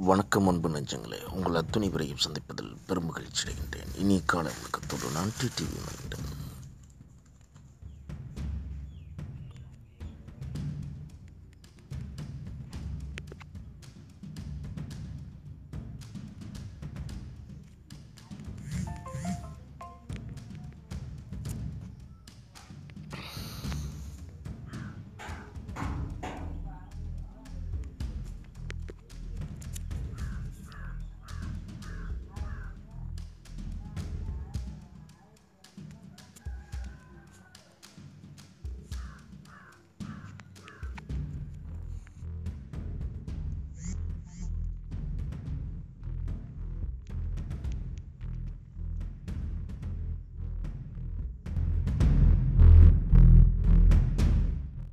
வணக்கம் அன்பு நெஞ்சங்களே. உங்கள் அத்துணை வரையும் சந்திப்பதில் பெரும் மகிழ்ச்சி அடைகின்றேன். இனி கால விளக்கத்தோடு நான் டிடிவி மைண்ட்